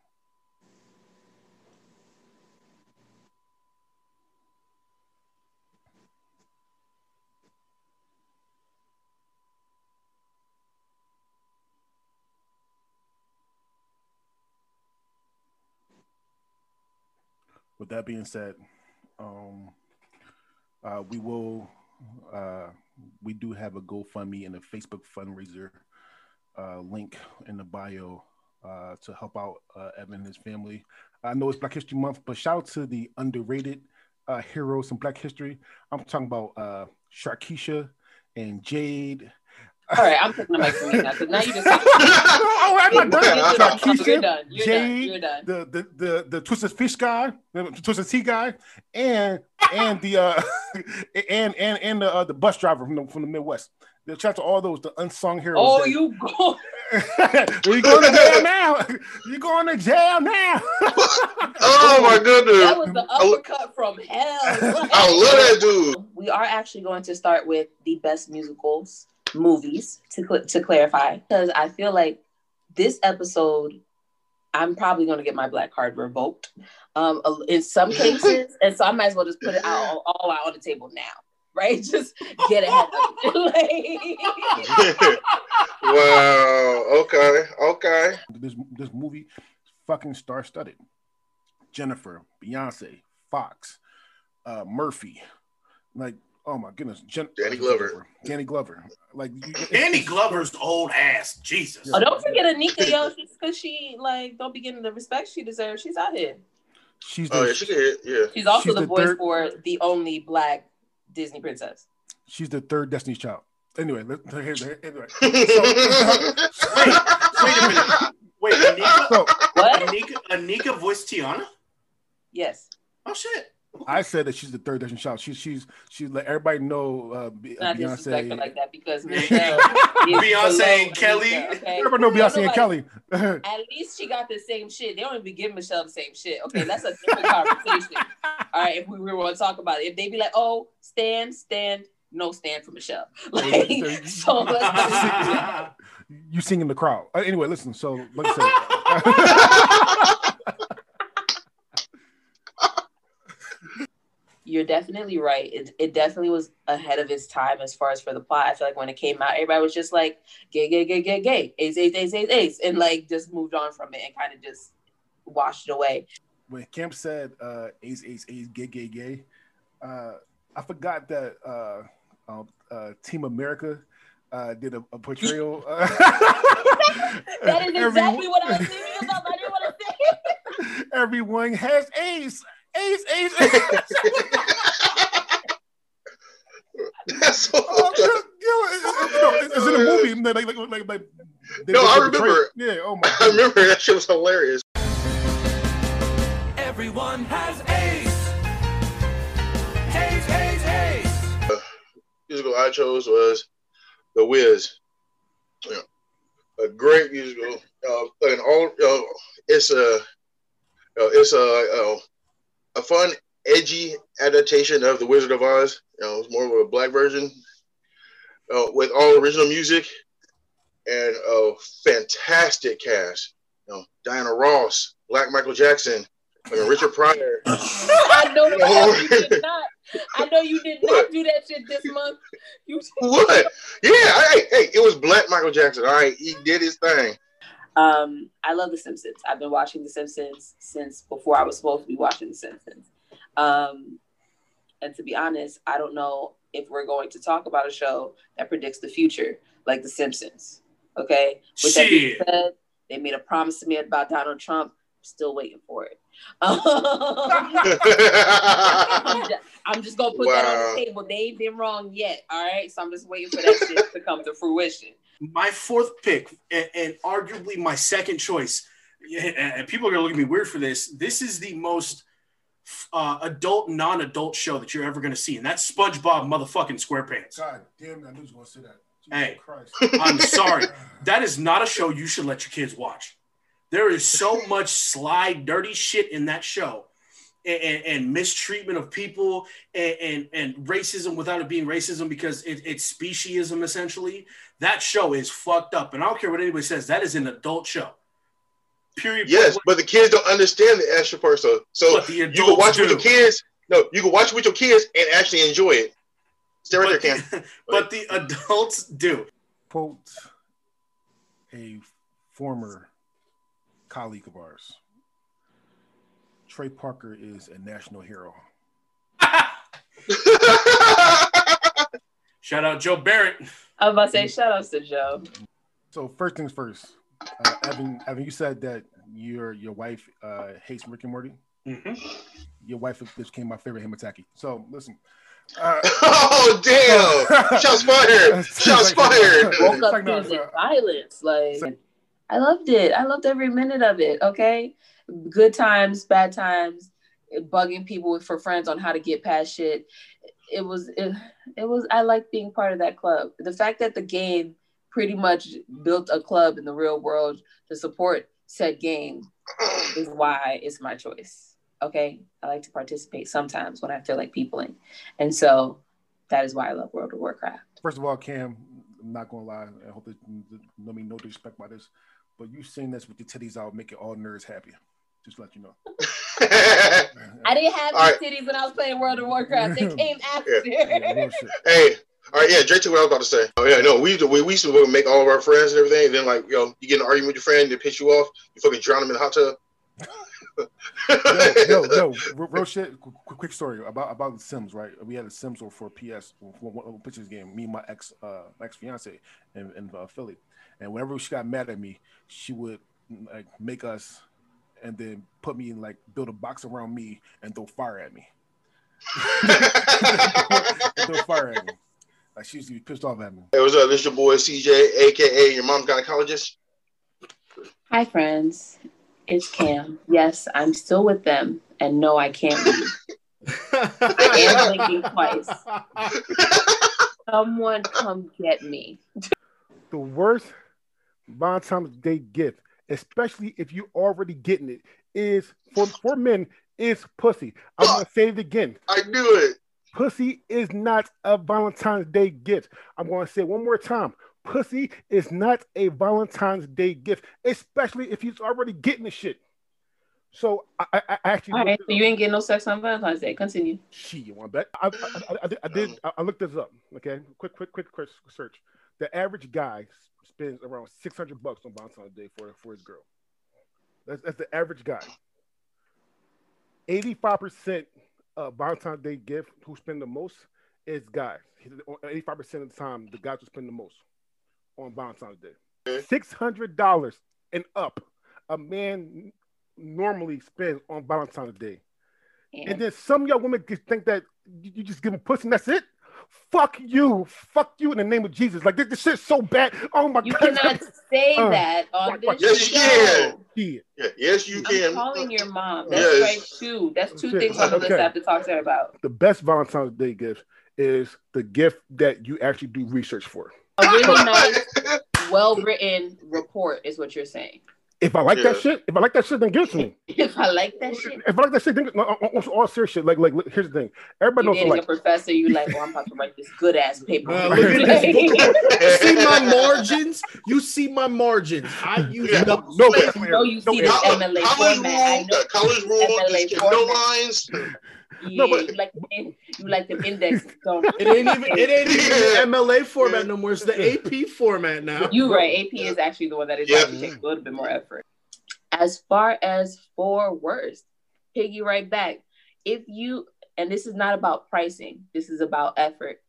With that being said, um, uh, we will. Uh, we do have a GoFundMe and a Facebook fundraiser uh, link in the bio uh, to help out uh, Evan and his family. I know it's Black History Month, but shout out to the underrated uh, heroes in Black History. I'm talking about uh, Sharkeisha and Jade. All right, I'm taking the mic from you now because now you just. oh, I'm not done. You're done. Sharkeisha, You're done. You're done. You're done. the the the the twisted fish guy, the twisted tea guy, and and the uh and and and the uh, the bus driver from the from the Midwest. The shout to all those the unsung heroes. Oh, that- you go. you going to jail now? You going to jail now? Oh my goodness. That was the uppercut from hell. I love that dude. We are actually going to start with the best musicals movies to cl- to clarify because I feel like this episode I'm probably going to get my black card revoked um in some cases and so I might as well just put it out all out on the table now right just get ahead of it like wow. Okay. Okay. this this movie fucking star studded. Jennifer, Beyonce, Foxx, uh, Murphy, like oh my goodness, Jen- Danny Glover. Danny Glover, like you- Danny Glover's old ass. Jesus. oh don't forget Anika yo just because she like don't be getting the respect she deserves she's out here She's oh, the, Oh yeah, she can hit. Yeah. she's also She's the, the voice third- for the only black Disney princess she's the third Destiny's Child. Anyway, let, here, here- anyway. Wait a minute. Wait, Anika, So what Anika, Anika voiced Tiana? yes Oh shit. I said that she's the third Destiny's Child. She's she's she let everybody know uh, Be- not Beyonce. like that because Beyonce and Kelly. Anika, okay? Everybody know Beyonce and Kelly. At least she got the same shit. They don't even give Michelle the same shit. Okay, that's a different conversation. All right, if we were going to talk about it, if they be like, "Oh, stand, stand," no stand for Michelle. Like, so let's not do that. you sing in the crowd. Uh, anyway, listen. So like I said, You're definitely right. It, it definitely was ahead of its time as far as for the plot. I feel like when it came out, everybody was just like, "Gay, gay, gay, gay, gay," ace, ace, ace, ace, ace, and like just moved on from it and kind of just washed it away. when Kemp said uh, ace, ace, ace, gay, gay, gay, uh, I forgot that uh, uh, uh, Team America uh, did a, a portrayal. Uh, That is every- exactly what I was thinking about. I didn't want to say. Everyone has ace, ace, ace. ace. That's so oh, yeah, yeah, it- it- it's it's in the movie. Like, like, like, like, they- No, they I did the remember. Yeah. Oh my. I remember that shit was hilarious. Everyone has ace. Ace, ace, ace. musical I chose was The Wiz. You know, a great musical. Uh, and all uh, it's a uh, it's a, uh, a fun, edgy adaptation of The Wizard of Oz. You know, it's more of a black version uh, with all original music and a fantastic cast. You know, Diana Ross, Black Michael Jackson, I mean, Richard Pryor. I know you did not. I know you did not do that shit this month. You What? Yeah, hey, hey, it was Black Michael Jackson. All right, he did his thing. Um, I love The Simpsons. I've been watching The Simpsons since before I was supposed to be watching The Simpsons. Um, and to be honest, I don't know if we're going to talk about a show that predicts the future like The Simpsons. Okay. With that being said, they made a promise to me about Donald Trump. I'm still waiting for it. Um, I'm, just, I'm just gonna put that on the table. They ain't been wrong yet. All right. So I'm just waiting for that shit to come to fruition. My fourth pick and, and arguably my second choice and people are gonna look at me weird for this this is the most uh, adult non-adult show that you're ever gonna see, and that's SpongeBob motherfucking SquarePants. God damn, I knew you was gonna say that. Jesus Hey. Christ. I'm sorry. That is not a show you should let your kids watch. There is so much sly, dirty shit in that show. And, and, and mistreatment of people and, and, and racism without it being racism because it, it's speciesism essentially. That show is fucked up. And I don't care what anybody says, that is an adult show. Period. Yes, but the kids don't understand the extra part. So, so But the you can adults watch it with your kids. No, you can watch with your kids and actually enjoy it. Stay right But there, the, Cam. but the adults do. Quote a former colleague of ours. Trey Parker is a national hero. Shout out Joe Barrett. I was about to say shout outs to Joe. So first things first, uh, Evan. Evan, you said that your your wife uh, hates Rick and Morty. Mhm. Your wife became my favorite Himataki. So listen. Uh, oh damn! Shots fired! Shots fired! Woke It's up like, no, no. violence. Like I loved it. I loved every minute of it. Okay. Good times, bad times, bugging people for friends on how to get past shit. It was it, it was I like being part of that club. The fact that the game pretty much built a club in the real world to support said game is why it's my choice. Okay. I like to participate sometimes when I feel like peopling. And so that is why I love World of Warcraft. First of all, Cam, I'm not gonna lie. I hope that no mean no disrespect by this, but you sing this with your titties out, making all nerds happy. Just to let you know. I didn't have All these titties when I was playing World of Warcraft. They came after. Yeah. Hey, all right, yeah, Drake took what I was about to say. Oh yeah, no, we used to, we, we used to make all of our friends and everything, and then like, yo, you get in an argument with your friend, they piss you off, you fucking drown them in the hot tub. yo, yo, yo, real, real shit. Quick, quick story about about the Sims, right? We had a Sims or for PS for one, one pictures game. Me and my ex uh ex fiance in, in uh, Philly, and whenever she got mad at me, she would like make us, and then put me in like build a box around me and throw fire at me. throw fire at me. Like she used to be pissed off at me. Hey, what's up? This your boy CJ, aka your mom's gynecologist. Hi, friends. It's Cam. Yes, I'm still with them, and no, I can't. Be. I am blinking twice. Someone come get me. the worst Valentine's Day gift, especially if you already getting it, is for for men is pussy. I'm gonna say it again. I knew it. Pussy is not a Valentine's Day gift. I'm gonna say it one more time. Pussy is not a Valentine's Day gift, especially if he's already getting the shit. So I, I, I actually All right, so you ain't getting no sex on Valentine's Day. Continue. She, you want to bet? I, I, I, I did- I did. I- I looked this up. Okay, quick, quick, quick, quick search. The average guy spends around six hundred bucks on Valentine's Day for for his girl. That's that's the average guy. Eighty-five percent of Valentine's Day gift who spend the most is guys. Eighty-five percent of the time, the guys who spend the most on Valentine's Day. Six hundred dollars and up, a man normally spends on Valentine's Day. Yeah. And then some of y'all women think that you, you just give them pussy and that's it. Fuck you. Fuck you in the name of Jesus. Like this, this shit's so bad. Oh my You god. You cannot say Uh, that on watch- watch- this Yes, you can. Yeah. Yeah, yes, you I'm can. calling your mom. That's Yes. right too. That's two Shit. things on the list Okay. I have to talk to her about. The best Valentine's Day gift is the gift that you actually do research for. A really nice, well written report is what you're saying. If I like that shit, if I like that shit, then give it to me. If I like that shit, If I like that shit, then no, on, on all serious shit. Like, like, look, here's the thing. Everybody you're knows dating what I a professor, you like, oh, I'm about to write this good ass paper. Uh, look at this. see my margins? You see my margins. I use Yeah. them. No, I know you see this College, MLA college format. I rule, know uh, college rule, MLA you skip no format. lines. Yeah, No, but- you like the you like the index. Don't It ain't even it ain't even the MLA format no more. It's the AP format now. You right. AP is actually the one that is Yeah. actually takes a little bit more effort. As far as for worst, piggy right back. If you and this is not about pricing, this is about effort.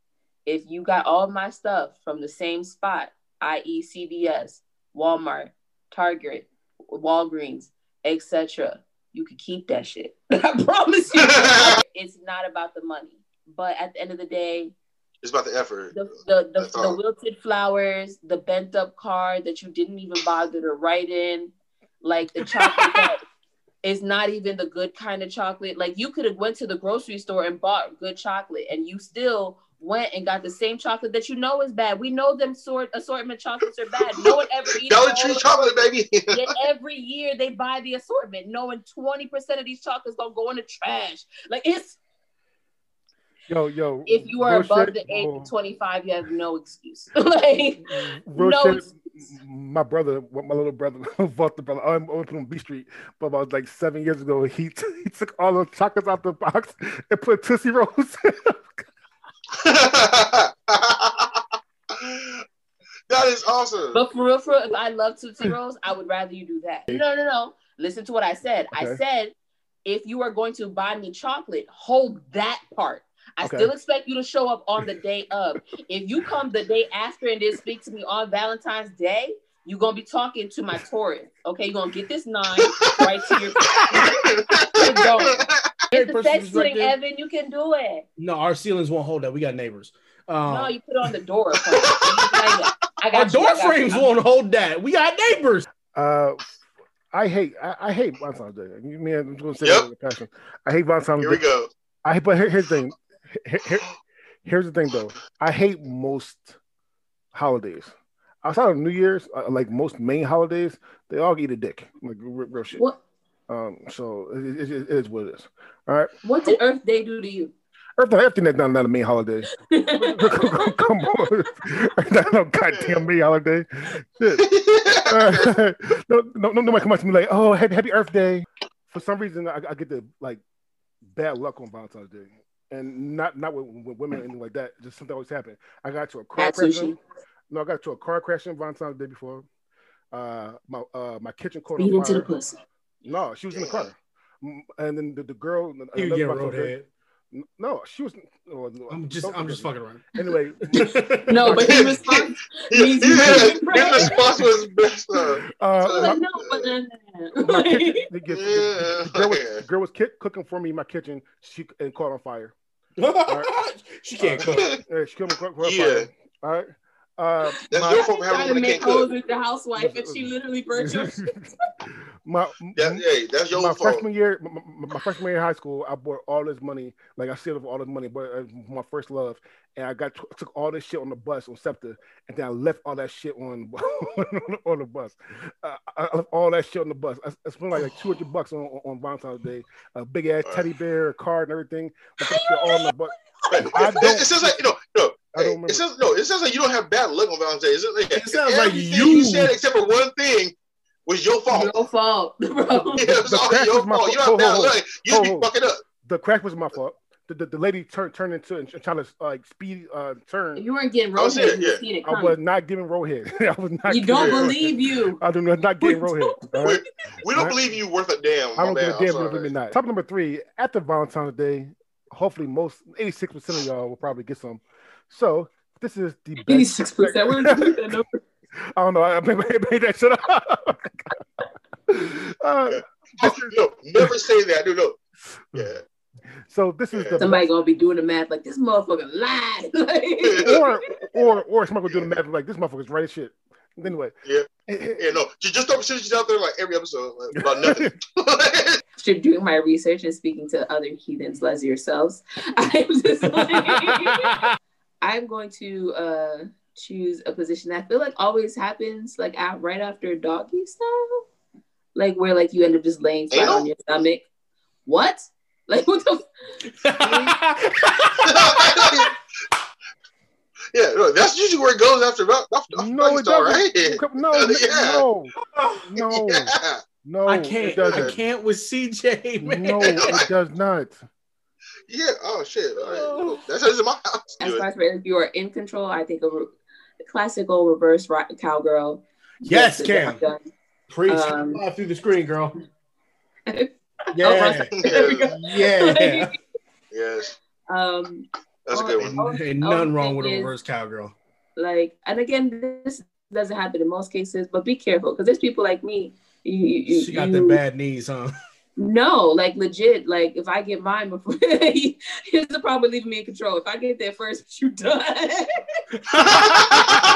If you got all my stuff from the same spot, i.e., CVS, Walmart, Target, Walgreens, etc., you could keep that shit. I promise you. it's not about the money, but at the end of the day, It's about the effort. the the, the, the wilted flowers, the bent up card that you didn't even bother to write in, like the chocolate that it's not even the good kind of chocolate. Like you could have went to the grocery store and bought good chocolate, and you still went and got the same chocolate that you know is bad. We know them sort assortment chocolates are bad. No one ever eats Dollar all Tree chocolate, baby. Yet every year they buy the assortment, knowing 20% of these chocolates gonna go in the trash. Like it's Yo, yo. if you are real above the age oh, of 25, you have no excuse. like mm, real no excuse. my brother, my little brother, Walter brother, I'm open on B Street, but about like seven years ago, he he took all the chocolates out the box and put Tootsie Rolls. that is awesome. But for real, for real, if I love Tootsie Rolls, I would rather you do that. No, no, no. Listen to what I said. I said, if you are going to buy me chocolate, hold that part. I Okay. still expect you to show up on the day of. If you come the day after and then speak to me on Valentine's Day, you're gonna be talking to my Taurus. Okay, you're gonna get this nine right to your Keep going. Get the person sex is right. Evan. You can do it. No, our ceilings won't hold that. We got neighbors. Um, no, you put it on the door. I got our you, door I got you. frames won't hold that. We got neighbors. Uh, I hate I, I hate Valentine's Day. You mean I'm going to say Yep. that with passion. I hate Valentine's Here Day. we go. I hate but here, here's the thing. Here- here- here's the thing though. I hate most holidays. Outside of New Year's, uh, like most main holidays, they all eat a dick, like real, real shit. What Um, so it, it, it is what it is. All right. What did Earth Day do to you? Earth, everything that's not, not a main holiday. Come on, not no goddamn main holiday. Shit. Uh, no, no, no, nobody come up to me like, "Oh, happy, happy Earth Day." For some reason, I, I get the like bad luck on Valentine's Day, and not not with, with women or anything like that. Just something always happen. I got to a car crash. No, I got to a car crash on Valentine's Day before. Uh, my uh, my kitchen caught Beat on into the pussy. No, she was in the car, and then the, the girl. You get Valentine's Day- roadhead. No, she was. oh, no, I'm just, I'm just forget fucking around. Anyway, No, but his response His, means his, response was best. Uh, uh, my- like, no, but then my kitchen, the, the- the- Yeah. the girl was, the girl was ki- cooking for me in my kitchen. She and caught on fire. she can't cook. Yeah, she caught on caught on Yeah. fire. All right. Uh, That's my, your fault for having trying to make can't hoes cook. with the housewife, and she literally burnt your shit. My, That, hey, that's your my fault. freshman year, my, my- my freshman year in high school, I bought all this money. Like I saved up all this money, but uh, my first love, and I got took all this shit on the bus on SEPTA, and then I left all that shit on on the bus. Uh, I I left all that shit on the bus. I, I spent like, like two hundred bucks on, on Valentine's Day, a big ass teddy bear, a card, and everything. But that shit all on the bus. I It, don't- it sounds like you know, no. I don't hey, remember. it sounds no. It sounds like you don't have bad luck on Valentine's Day. It sounds like, It sounds like you- you said except for one thing was your fault. Your fault, bro. Yeah, it was The all your was my fault. You fault. don't have Ho, bad ho, ho. You just Ho, be ho. fucking up. The crack was my fault. The, the, the lady turned turned into and trying to like speed uh turn. You weren't getting I was roadhead, saying, you yeah. I was not giving roadhead. I was not. You don't roadhead. believe you. I do not, know, not getting roadhead. all right? We don't Right. believe you worth a damn. I don't bad. give a I'm damn sorry. believe me not. Top number three after Valentine's Day. Hopefully, most eighty six percent of y'all will probably get some. So this is the. Eighty-six percent. Where did you get that number? I don't know. I made, made that shit up. uh, Oh, no, never say that. No, no. Yeah. so this is the Somebody gonna be doing the math like this motherfucker lied. Like- or or or somebody gonna do the math like this motherfucker's right as shit. Anyway, Yeah. Yeah, no. Just, just throw percentages out there like every episode like, about nothing. After doing my research and speaking to other heathens, as yourselves, I'm just like, I'm going to uh, choose a position that I feel like always happens like out right after doggy style, like where like you end up just laying flat Anal? on your stomach. What? Like what the? yeah, no, that's usually where it goes after after, after no, it star, doesn't. right? No, Yeah. no, no, Yeah. no. I It can't. I can't with CJ, man. No, it does not. Yeah. Oh shit. All right. Well, That's how it's in my house. As far as if you are in control, I think a classical reverse rock cowgirl. Yes, Cam. job. Preach Um, Fly through the screen, girl. Oh, Yeah, right. There we go. yeah. Yes. Um, That's a good one. Ain't, ain't Oh, nothing wrong with a is- reverse cowgirl. like and again this doesn't happen in most cases but be careful because there's people like me you, you, She got you- them bad knees, huh? no like legit like if i get mine before here's the problem with leaving me in control if i get there first you done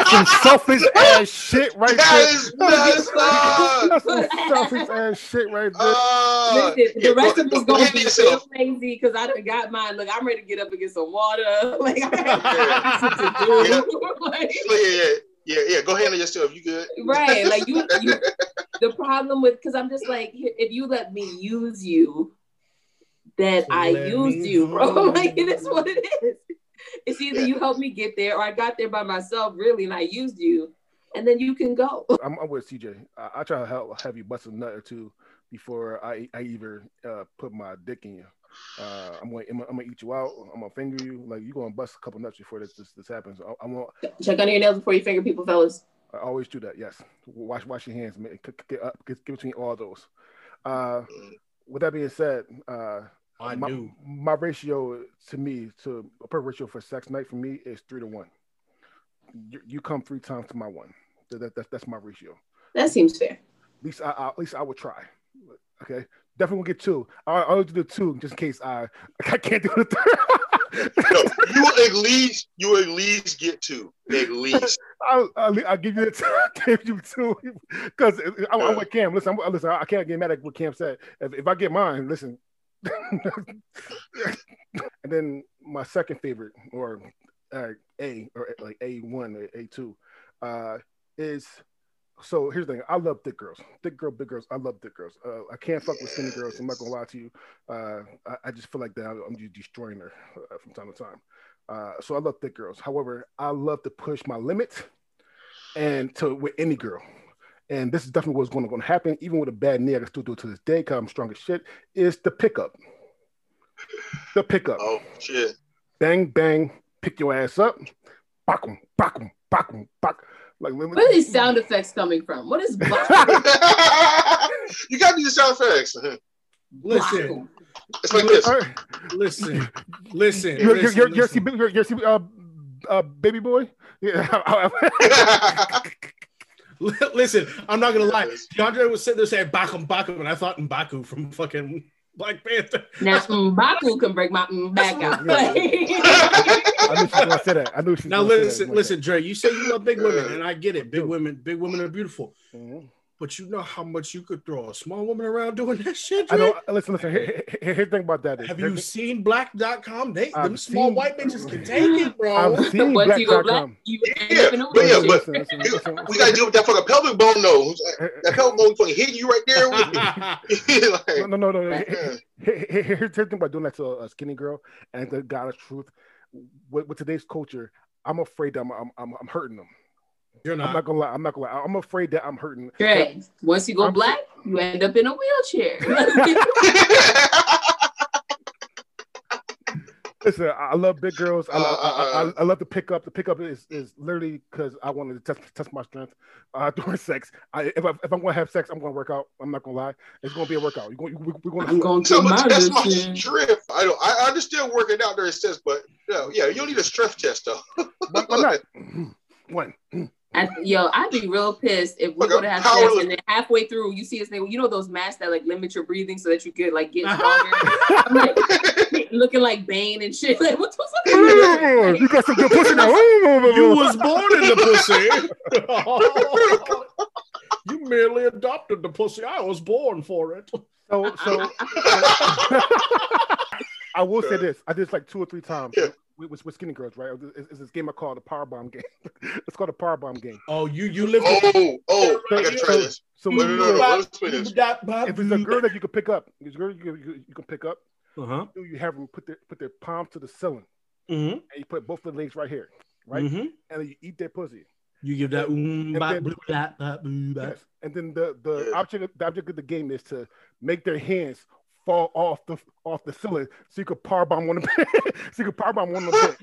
some selfish ass shit right That there. is messed up. That's some selfish ass shit right there. Uh, Listen, the rest of go- us gonna ahead be and so yourself. lazy because I done got mine. Look, I'm ready to get up and get some water. Like I got to do. Like, Yeah, yeah, yeah, yeah. Go handle yourself. You good? right like you, you the problem with because i'm just like if you let me use you then So i used you bro hold like it is what it is it's either Yeah. you help me get there or i got there by myself really and i used you and then you can go I'm, I'm with CJ. I, I try to help have you bust a nut or two before I I even uh, put my dick in you. Uh, I'm gonna I'm gonna eat you out. I'm gonna finger you. Like you gonna bust a couple nuts before this this, this happens. I, I want check under your nails before you finger people fellas I always do that. Yes, wash wash your hands. man. Get, get up. Get, get between all those. Uh, with that being said, uh, I my, knew. my ratio to me to a per ratio for sex night for me is three to one. You, you come three times to my one. That, that, that's that's my ratio. that seems fair At least I, I at least I would try. Okay, definitely get two. I I'll do the two just in case I I can't do the third. No, you at least you at least get two. At least. I'll, I'll, I'll give you the two. I'll give you two because I'm, I'm with Cam. Listen, I'm, listen. I can't get mad at what Cam said. If, if I get mine, listen. and then my second favorite, or uh, A, or like A one or A two, uh, is so. Here's the thing. I love thick girls, thick girl, big girls. I love thick girls. Uh, I can't fuck with skinny girls. I'm not gonna lie to you. Uh, I, I just feel like that. I'm just destroying her uh, from time to time. Uh, so I love thick girls. However, I love to push my limits and to with any girl. And this is definitely what's going to, happen. Even with a bad knee, I can still do it to this day because I'm strong as shit. Is the pickup. The pickup. Oh shit. Bang, bang, pick your ass up. Bakum, bakum, bakum, bak. Like, where are these sound effects coming from what is you got these sound effects. Listen, It's like this. listen, listen. You're, you're, listen, you're, you're, listen. you're, you're, you're, uh, uh, baby boy? Yeah. Listen, I'm not gonna lie. DeAndre was sitting there saying Bakum Bakum, and I thought Mbaku from fucking Black Panther. now Mbaku can break my mm back out I knew she was going to say that. I knew she was Now gonna say that. listen, listen, Dre. You say you love big women, and I get it. Big women, big women are beautiful. Mhm. But you know how much you could throw a small woman around doing that shit. Drake? I Dre? know. Listen, listen. Here, here- here- here's the thing about that. is- Have here- you seen black.com? They them I've small seen- white bitches can take it, bro. I've seen once black black.com. you Yeah, up in a but yeah, but Listen, listen, listen, we gotta deal with that fucking pelvic bone though. That pelvic bone fucking hitting you right there with you. No, like, no, no, no. uh, Here- here- here- Here's the thing about doing that to a skinny girl, and the God of truth. With, with today's culture, I'm afraid that I'm, I'm, I'm, I'm hurting them. You're I'm not. not gonna lie. I'm not gonna lie. I'm afraid that I'm hurting. Dre, once you go I'm- black, you end up in a wheelchair. Listen, I I love big girls. I, love, I, I, Uh, I love to pick up. The pickup is, is literally because I wanted to test, test my strength uh, during sex. I, if, I, if I'm going to have sex, I'm going to work out. I'm not going to lie. It's going to be a workout. You're going, we're going I'm to going to Someone my test my strength. I don't. I understand working out during sex, but yeah, yeah, you don't need a strength test though. Why, why not? One. I, yo, I'd be real pissed if we Like go a to have sex and then halfway through you see this thing. You know those masks that like limit your breathing so that you could like get uh-huh. stronger. I'm like looking like Bane and shit. Like what's what's up? you got some good pussy now. You was born in the pussy. you merely adopted the pussy. I was born for it. So, so I will say this: I did this like two or three times Yeah. With, with, with skinny girls. Right? Is, it's this game I call the power bomb game. it's called a power bomb game. Oh, you you live. Oh, oh, I gotta try this. So Wait, when wait, you wait, do wait, let's explain this. if it's a girl that you can pick up, it's a girl you, you, you can pick up. Uh huh. You have them put their put their palms to the ceiling, Mm-hmm. and you put both of the legs right here, right, Mm-hmm. and then you eat their pussy. You give that. And then- bloop, bop, bop, bop. Yes. And then the the Yeah. object the object of the game is to make their hands fall off the off the ceiling so you could power bomb one of them. so you could power bomb one of them.